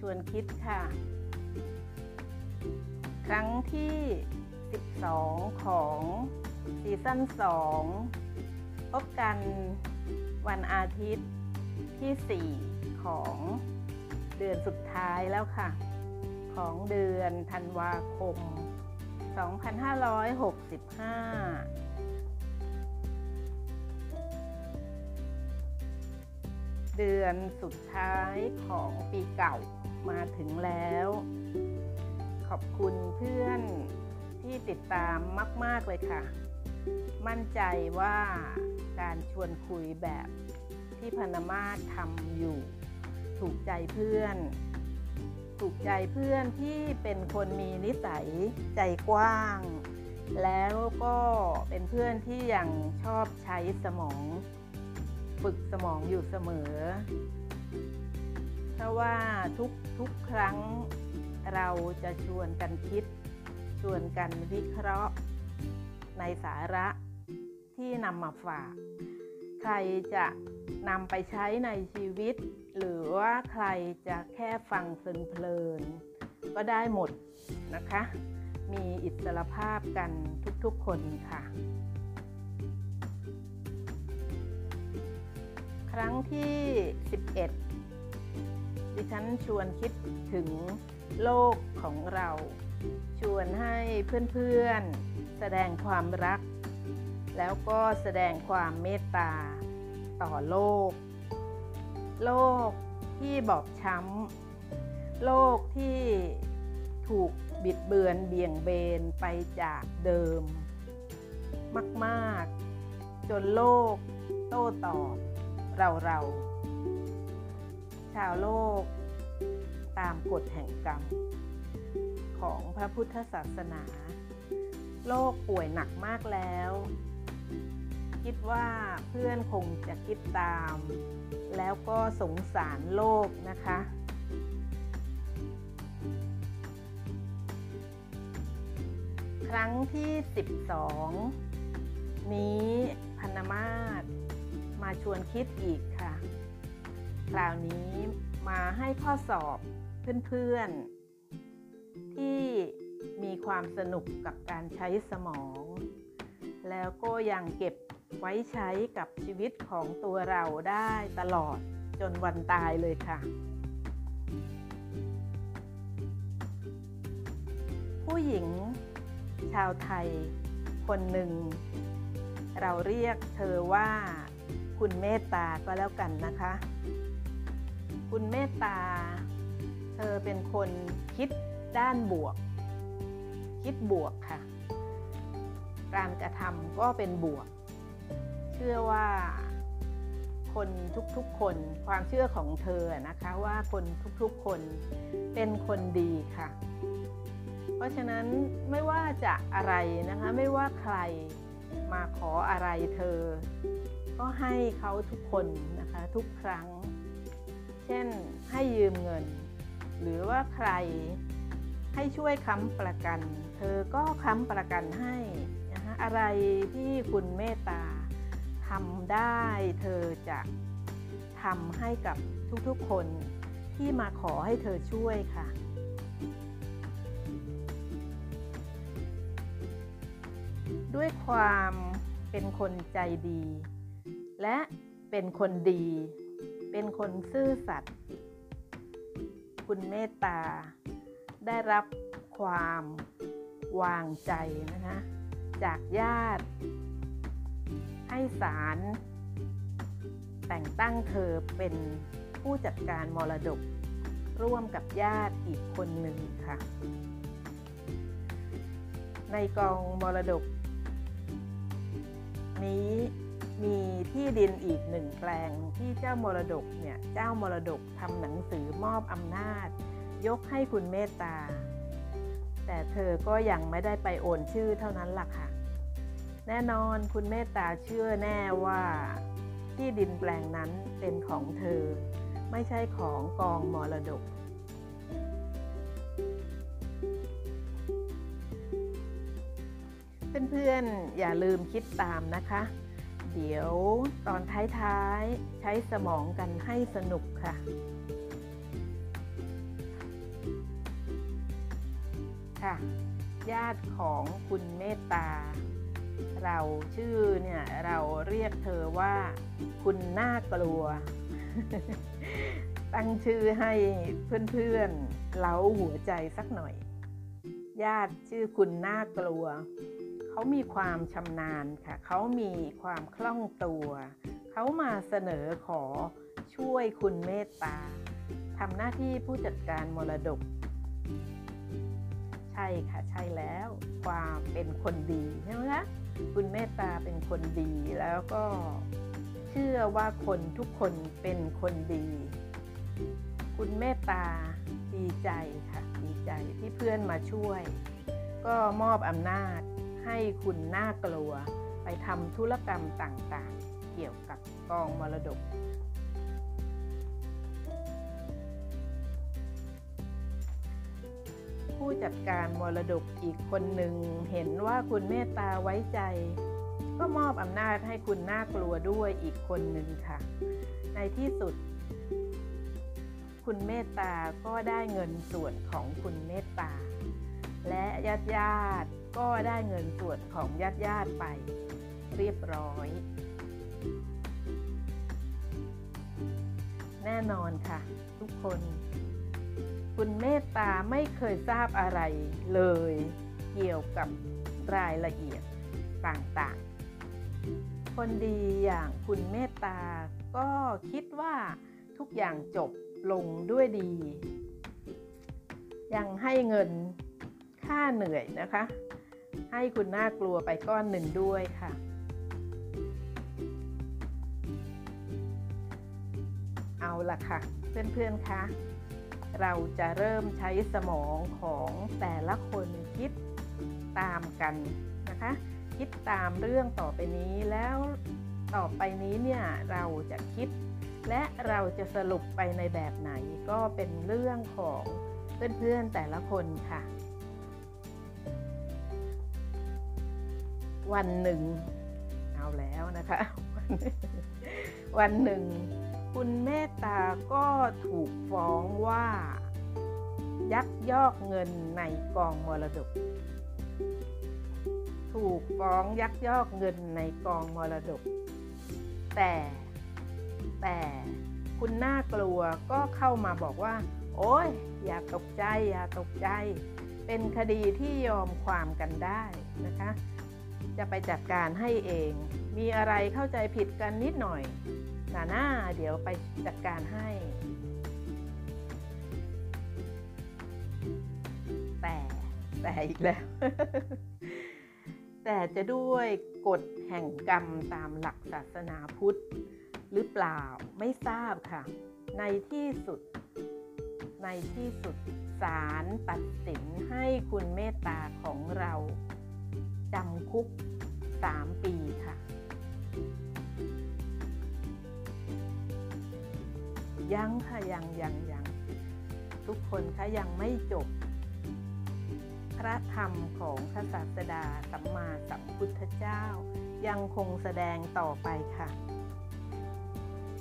ชวนคิดค่ะ ครั้งที่ 12 ของซีซั่น 2 พบกันวันอาทิตย์ที่ 4 ของเดือนสุดท้ายแล้วค่ะ ของเดือนธันวาคม 2565เดือนสุดท้ายของปีเก่า มาถึงแล้ว ขอบคุณเพื่อนที่ติดตามมาก ๆ เลยค่ะ มั่นใจว่าการชวนคุยแบบที่พนมาทำอยู่ ถูกใจเพื่อน ถูกใจเพื่อนที่เป็นคนมีนิสัยใจกว้าง แล้วก็เป็นเพื่อนที่ยังชอบใช้สมอง ฝึกสมองอยู่เสมอ เพราะว่าทุกทุกครั้งเราจะชวนกันคิด ชวนกันวิเคราะห์ ในสาระที่นำมาฝาก ใครจะนำไปใช้ในชีวิต หรือว่าใครจะแค่ฟังเพลินๆก็ได้หมดนะคะ มีอิสรภาพกันทุกๆคนค่ะ ครั้งที่ 11 ดิฉันชวนคิดถึงโลกของเรา ชวนให้เพื่อนๆ แสดงความรัก แล้วก็แสดงความเมตตาต่อโลก โลกที่บอบช้ำ โลกที่ถูกบิดเบือนเบี่ยงเบนไปจากเดิม มาก ๆ จนโลกโต้ตอบเราเรา ชาวโลก ตามกฎแห่งกรรม ของพระพุทธศาสนา โลกป่วยหนักมากแล้ว คิดว่าเพื่อนคงจะคิดตาม แล้วก็สงสารโลกนะคะครั้งที่ 12 นี้พนมาศมาชวนคิดอีกค่ะ คราวนี้มาให้ข้อสอบเพื่อนๆ ที่มีความสนุกกับการใช้สมอง แล้วก็ยังเก็บไว้ใช้กับชีวิตของตัวเราได้ตลอดจนวันตายเลยค่ะ ผู้หญิงชาวไทยคนหนึ่ง เราเรียกเธอว่าคุณเมตตาก็แล้วกันนะคะ คุณเมตตา เธอเป็นคนคิดด้านบวก คิดบวกค่ะ การกระทำก็เป็นบวก เชื่อว่าคนทุกๆคนความเชื่อของเธอนะคะว่าคนทุกๆคนเป็นคนดีค่ะ เพราะฉะนั้นไม่ว่าจะอะไรนะคะไม่ว่าใครมาขออะไรเธอ ก็ให้เขาทุกคนนะคะทุกครั้ง ช่น ให้ยืมเงิน หรือว่าใครให้ช่วยค้ำประกัน เธอก็ค้ำประกันให้นะคะอะไรที่คุณเมตตาทำได้เธอจะทำให้กับทุกๆคนที่มาขอให้เธอช่วยค่ะ ด้วยความเป็นคนใจดี และเป็นคนดี เป็นคนซื่อสัตย์คุณเมตตา ได้รับความวางใจนะคะจากญาติ ให้ศาลแต่งตั้งเธอเป็นผู้จัดการมรดก ร่วมกับญาติอีกคนหนึ่งค่ะ ในกองมรดก นี้ มีที่ดินอีกหนึ่งแปลงที่เจ้ามรดกเนี่ยเจ้ามรดกทำหนังสือมอบอำนาจ ยกให้คุณเมตตา แต่เธอก็ยังไม่ได้ไปโอนชื่อเท่านั้นล่ะค่ะ แน่นอนคุณเมตตาเชื่อแน่ว่าที่ดินแปลงนั้นเป็นของเธอ ไม่ใช่ของกองมรดกเพื่อนๆ อย่าลืมคิดตามนะคะ เดี๋ยวตอนท้ายๆ ใช้สมองกันให้สนุกค่ะ ค่ะ ญาติของคุณเมตตา เราชื่อเนี่ยเราเรียกเธอว่า คุณน่ากลัว ตั้งชื่อให้เพื่อนๆเล้าหัวใจสักหน่อย ญาติชื่อคุณน่ากลัว เขามีความชำนาญค่ะ เขามีความคล่องตัว เขามาเสนอขอช่วยคุณเมตตาทำหน้าที่ผู้จัดการมรดก ใช่ค่ะ ใช่แล้ว ความเป็นคนดีใช่ไหมคะคุณเมตตาเป็นคนดีแล้วก็เชื่อว่าคนทุกคนเป็นคนดี คุณเมตตาดีใจค่ะ ดีใจที่เพื่อนมาช่วย ก็มอบอำนาจ ให้คุณน่ากลัว ไปทำธุรกรรมต่างๆ เกี่ยวกับกองมรดก ผู้จัดการมรดกอีกคนหนึ่งเห็นว่าคุณเมตตาไว้ใจ ก็มอบอำนาจให้คุณน่ากลัวด้วยอีกคนหนึ่งค่ะ ในที่สุด คุณเมตตาก็ได้เงินส่วนของคุณเมตตา และญาติญาติก็ได้เงินส่วนของญาติญาติไปเรียบร้อย แน่นอนค่ะ ทุกคน คุณเมตตาไม่เคยทราบอะไรเลย เกี่ยวกับรายละเอียดต่างๆ คนดีอย่างคุณเมตตาก็คิดว่าทุกอย่างจบลงด้วยดี ยังให้เงิน ค่าเหนื่อยนะคะ ให้คุณน่ากลัวไปก้อนหนึ่งด้วยค่ะเอาละค่ะ เพื่อนๆคะเราจะเริ่มใช้สมองของแต่ละคนคิดตามกันนะคะ คิดตามเรื่องต่อไปนี้แล้วต่อไปนี้เนี่ยเราจะคิด และเราจะสรุปไปในแบบไหนก็เป็นเรื่องของเพื่อนๆแต่ละคนค่ะ วันหนึ่ง เอาแล้วนะคะ วันหนึ่ง คุณเมตตาก็ถูกฟ้องว่า ยักยอกเงินในกองมรดก ถูกฟ้องยักยอกเงินในกองมรดก แต่แต่คุณน่ากลัวก็เข้ามาบอกว่า โอ้ยอย่าตกใจอย่าตกใจ เป็นคดีที่ยอมความกันได้นะคะ จะไปจัดการให้เอง มีอะไรเข้าใจผิดกันนิดหน่อยนาหน้าเดี๋ยวไปจัดการให้ แต่แต่อีกแล้ว แต่จะด้วยกฎแห่งกรรมตามหลักศาสนาพุทธ หรือเปล่าไม่ทราบค่ะ ในที่สุด ในที่สุดศาลตัดสินให้คุณเมตตาของเรา จำคุกสามปีค่ะ ยังค่ะ ยังยังยังทุกคนคะยังไม่จบ พระธรรมของพระศาสดาสัมมาสัมพุทธเจ้า ยังคงแสดงต่อไปค่ะ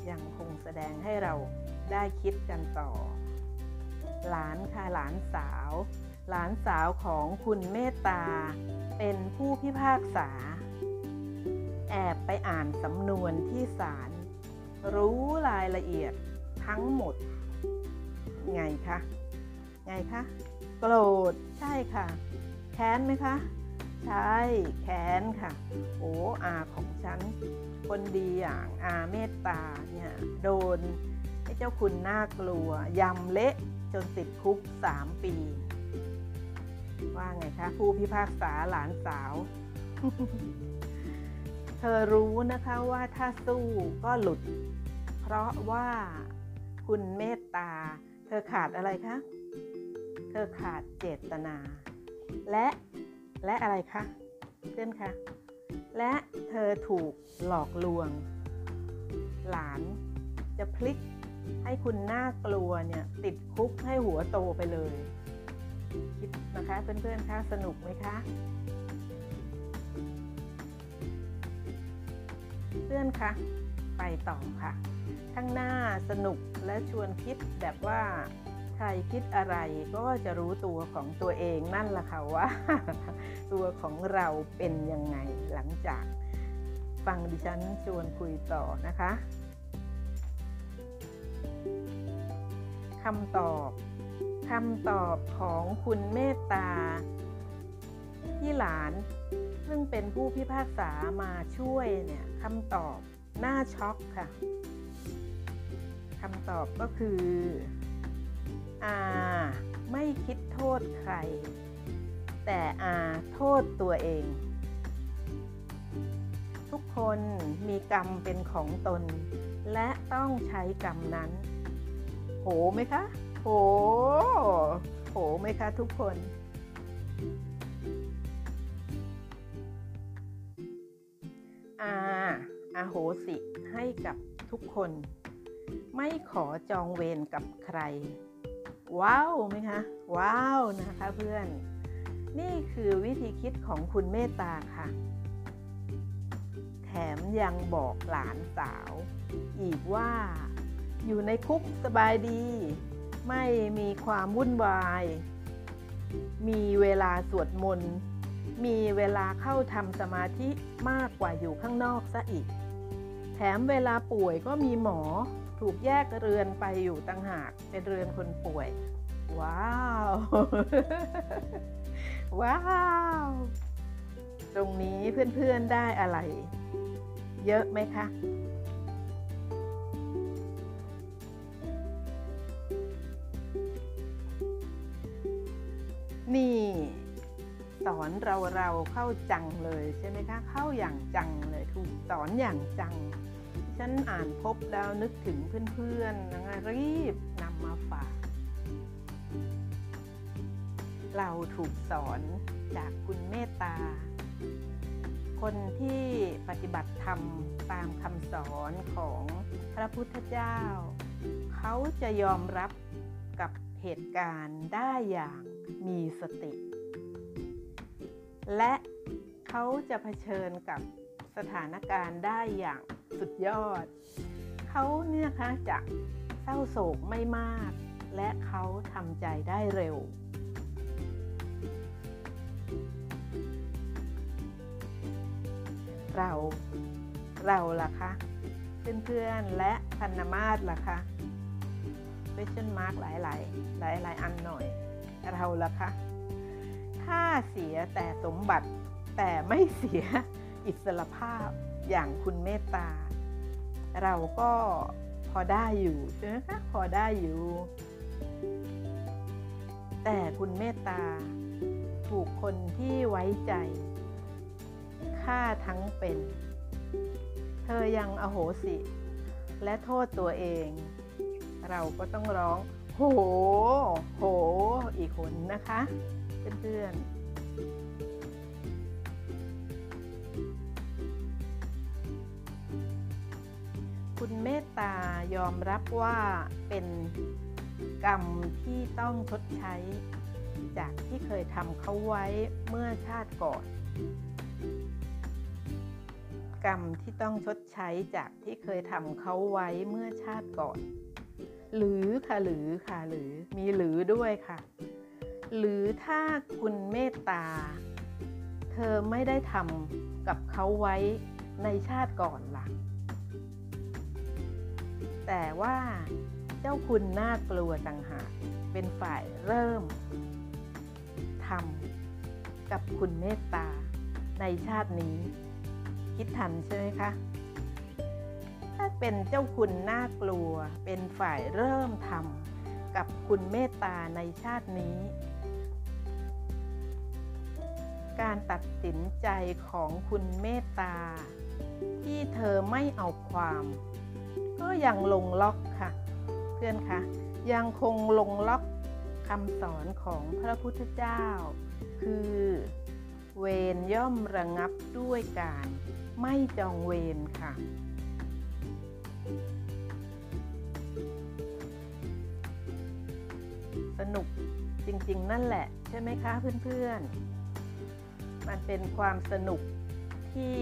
ยังคงแสดงให้เราได้คิดกันต่อ หลานค่ะหลานสาว หลานสาวของคุณเมตตา เป็นผู้พิพากษา แอบไปอ่านสำนวนที่ศาลรู้รายละเอียดทั้งหมด ไงคะ ไงคะ โกรธใช่ค่ะ แค้นไหมคะ ใช่แค้นค่ะ โอ้อาของฉัน คนดีอย่างอาเมตตาเนี่ยโดนไอ้เจ้าคุณน่ากลัวยำเละจนติดคุกสามปี ว่าไงคะ ผู้พิพากษาหลานสาว เธอรู้นะคะว่าถ้าสู้ก็หลุด เพราะว่าคุณเมตตา เธอขาดอะไรคะ เธอขาดเจตนา และและอะไรคะเพื่อนคะและเธอถูกหลอกลวง หลานจะพลิกให้คุณน่ากลัวเนี่ยติดคุกให้หัวโตไปเลย คิดนะคะเพื่อนๆคะสนุกไหมคะ เพื่อนคะไปต่อค่ะ ข้างหน้าสนุกและชวนคิดแบบว่าใครคิดอะไรก็จะรู้ตัวของตัวเองนั่นแหละค่ะว่า ตัวของเราเป็นยังไงหลังจากฟังดิฉันชวนคุยต่อนะคะคำตอบ คำตอบของคุณเมตตา ที่หลาน ซึ่งเป็นผู้พิพากษามาช่วยเนี่ยคำตอบน่าช็อกค่ะคำตอบก็คืออาไม่คิดโทษใคร แต่อาโทษตัวเอง ทุกคนมีกรรมเป็นของตน และต้องใช้กรรมนั้น โหไหมคะ โหโหไหมคะทุกคนอาอาโหสิให้กับทุกคน ไม่ขอจองเวรกับใคร ว้าวไหมคะว้าวนะคะเพื่อน นี่คือวิธีคิดของคุณเมตตาค่ะ แถมยังบอกหลานสาว อีกว่า อยู่ในคุกสบายดี ไม่มีความวุ่นวาย มีเวลาสวดมนต์มีเวลาเข้าทำสมาธิมากกว่าอยู่ข้างนอกซะอีก แถมเวลาป่วยก็มีหมอถูกแยกเรือนไปอยู่ต่างหากเป็นเรือนคนป่วย ว้าว ว้าว ตรงนี้เพื่อนๆได้อะไร เยอะไหมคะ นี่ สอนเราเราเข้าจังเลยใช่ไหมคะ เข้าอย่างจังเลยถูกสอนอย่างจัง ฉันอ่านพบแล้วนึกถึงเพื่อนๆนะคะรีบนำมาฝาก เราถูกสอนจากคุณเมตตา คนที่ปฏิบัติธรรมตามคำสอนของพระพุทธเจ้า เขาจะยอมรับกับเหตุการณ์ได้อย่าง มีสติ และเขาจะเผชิญกับสถานการณ์ได้อย่างสุดยอด เขาเนี่ยคะจะเศร้าโศกไม่มาก และเขาทำใจได้เร็ว เราเราล่ะคะเพื่อนๆและพันธมาศล่ะคะ question mark หลายๆหลายๆอันหน่อย เราล่ะคะ ถ้าเสียแต่สมบัติแต่ไม่เสียอิสรภาพอย่างคุณเมตตา เราก็พอได้อยู่ใช่ไหมคะพอได้อยู่ แต่คุณเมตตา ถูกคนที่ไว้ใจฆ่าทั้งเป็น เธอยังอโหสิ และโทษตัวเอง เราก็ต้องร้อง โห โห อีกคนนะคะ เพื่อนๆคุณเมตตายอมรับว่าเป็นกรรมที่ต้องชดใช้ จากที่เคยทำเขาไว้เมื่อชาติก่อน กรรมที่ต้องชดใช้จากที่เคยทำเขาไว้เมื่อชาติก่อน หรือค่ะหรือค่ะหรือมีหรือด้วยค่ะ หรือถ้าคุณเมตตา เธอไม่ได้ทำกับเขาไว้ในชาติก่อนละ่ะ แต่ว่าเจ้าคุณน่ากลัวต่างหากเป็นฝ่ายเริ่มทำกับคุณเมตตาในชาตินี้ คิดทันใช่ไหมคะ เป็นเจ้าคุณน่ากลัว เป็นฝ่ายเริ่มทำกับคุณเมตตาในชาตินี้ การตัดสินใจของคุณเมตตา ที่เธอไม่เอาความ ก็ยังลงล็อกค่ะ เพื่อนคะยังคงลงล็อกคำสอนของพระพุทธเจ้า คือเวรย่อมระงับด้วยการไม่จองเวรค่ะ สนุกจริง ๆ นั่นแหละใช่ไหมคะเพื่อนๆ มันเป็นความสนุกที่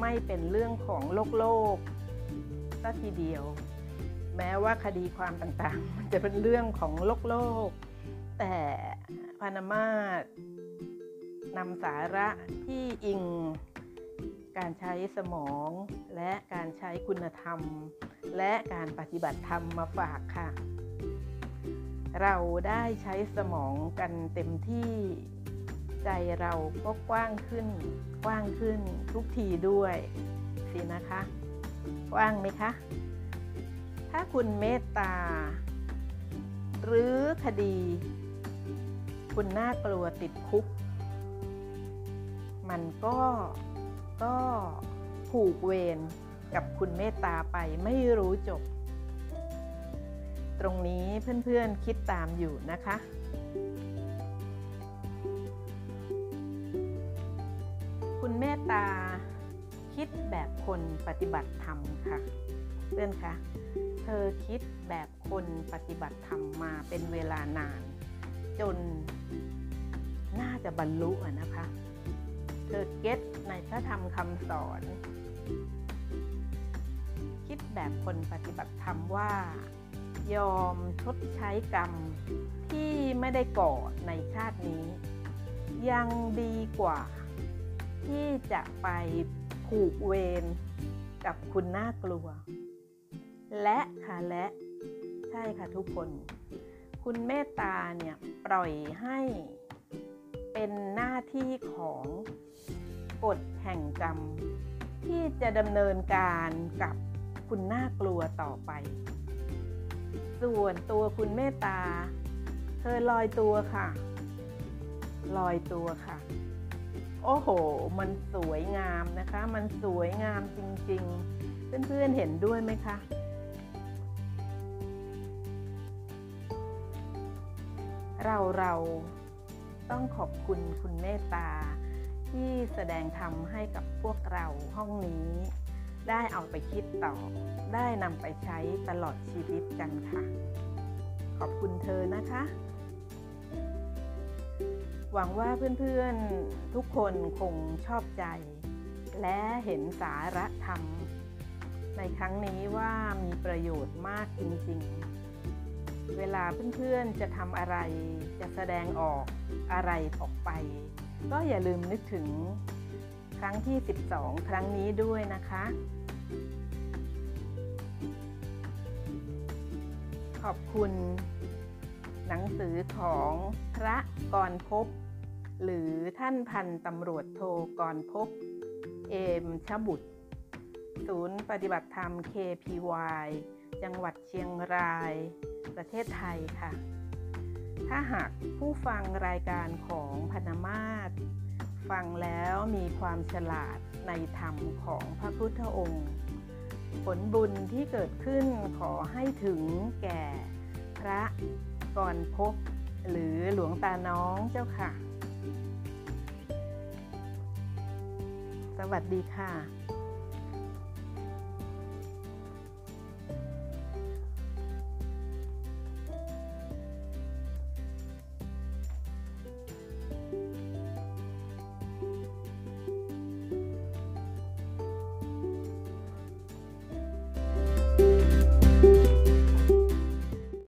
ไม่เป็นเรื่องของโลกโลกสัทีเดียว แม้ว่าคดีความต่างๆ มันจะเป็นเรื่องของโลกโลก แต่พานามาสนำสาระที่อิง การใช้สมองและการใช้คุณธรรม และการปฏิบัติธรรมมาฝากค่ะ เราได้ใช้สมองกันเต็มที่ใจเราก็กว้างขึ้น กว้างขึ้นทุกทีด้วยสินะคะ กว้างไหมคะ ถ้าคุณเมตตา หรือคดี คุณน่ากลัวติดคุก มันก็ ก็ผูกเวรกับคุณเมตตาไปไม่รู้จบ ตรงนี้เพื่อนๆคิดตามอยู่นะคะ คุณเมตตาคิดแบบคนปฏิบัติธรรมค่ะ เพื่อนคะเธอคิดแบบคนปฏิบัติธรรมมาเป็นเวลานาน จนน่าจะบรรลุอะนะคะ เธอเก็ตในพระธรรมคำสอน คิดแบบคนปฏิบัติธรรมว่า ยอมชดใช้กรรมที่ไม่ได้ก่อในชาตินี้ ยังดีกว่าที่จะไปผูกเวรกับคุณน่ากลัว และค่ะและใช่ค่ะทุกคน คุณเมตตาเนี่ยปล่อยให้เป็นหน้าที่ของ กฎแห่งกรรม ที่จะดำเนินการกับคุณน่ากลัวต่อไป ส่วนตัวคุณเมตตา เธอลอยตัวค่ะ ลอยตัวค่ะ โอ้โห มันสวยงามนะคะ มันสวยงามจริง ๆ เพื่อนๆเห็นด้วยไหมคะเราเราต้องขอบคุณคุณเมตตา ที่แสดงธรรมให้กับพวกเราห้องนี้ ได้เอาไปคิดต่อ ได้นำไปใช้ตลอดชีวิตกันค่ะ ขอบคุณเธอนะคะ หวังว่าเพื่อนๆทุกคนคงชอบใจ และเห็นสาระธรรม ในครั้งนี้ว่ามีประโยชน์มากจริงๆเวลาเพื่อนๆจะทำอะไร จะแสดงออกอะไรออกไป ก็อย่าลืมนึกถึงครั้งที่ 12 ครั้งนี้ด้วยนะคะ ขอบคุณ หนังสือของพระกรภพหรือท่านพันตำรวจโทกรภพเอมชบุตร ศูนย์ปฏิบัติธรรม KPY จังหวัดเชียงราย ประเทศไทยค่ะ ถ้าหากผู้ฟังรายการของพนมาศฟังแล้วมีความฉลาดในธรรมของพระพุทธองค์ ผลบุญที่เกิดขึ้นขอให้ถึงแก่พระกรภพหรือหลวงตาน้องเจ้าค่ะ สวัสดีค่ะ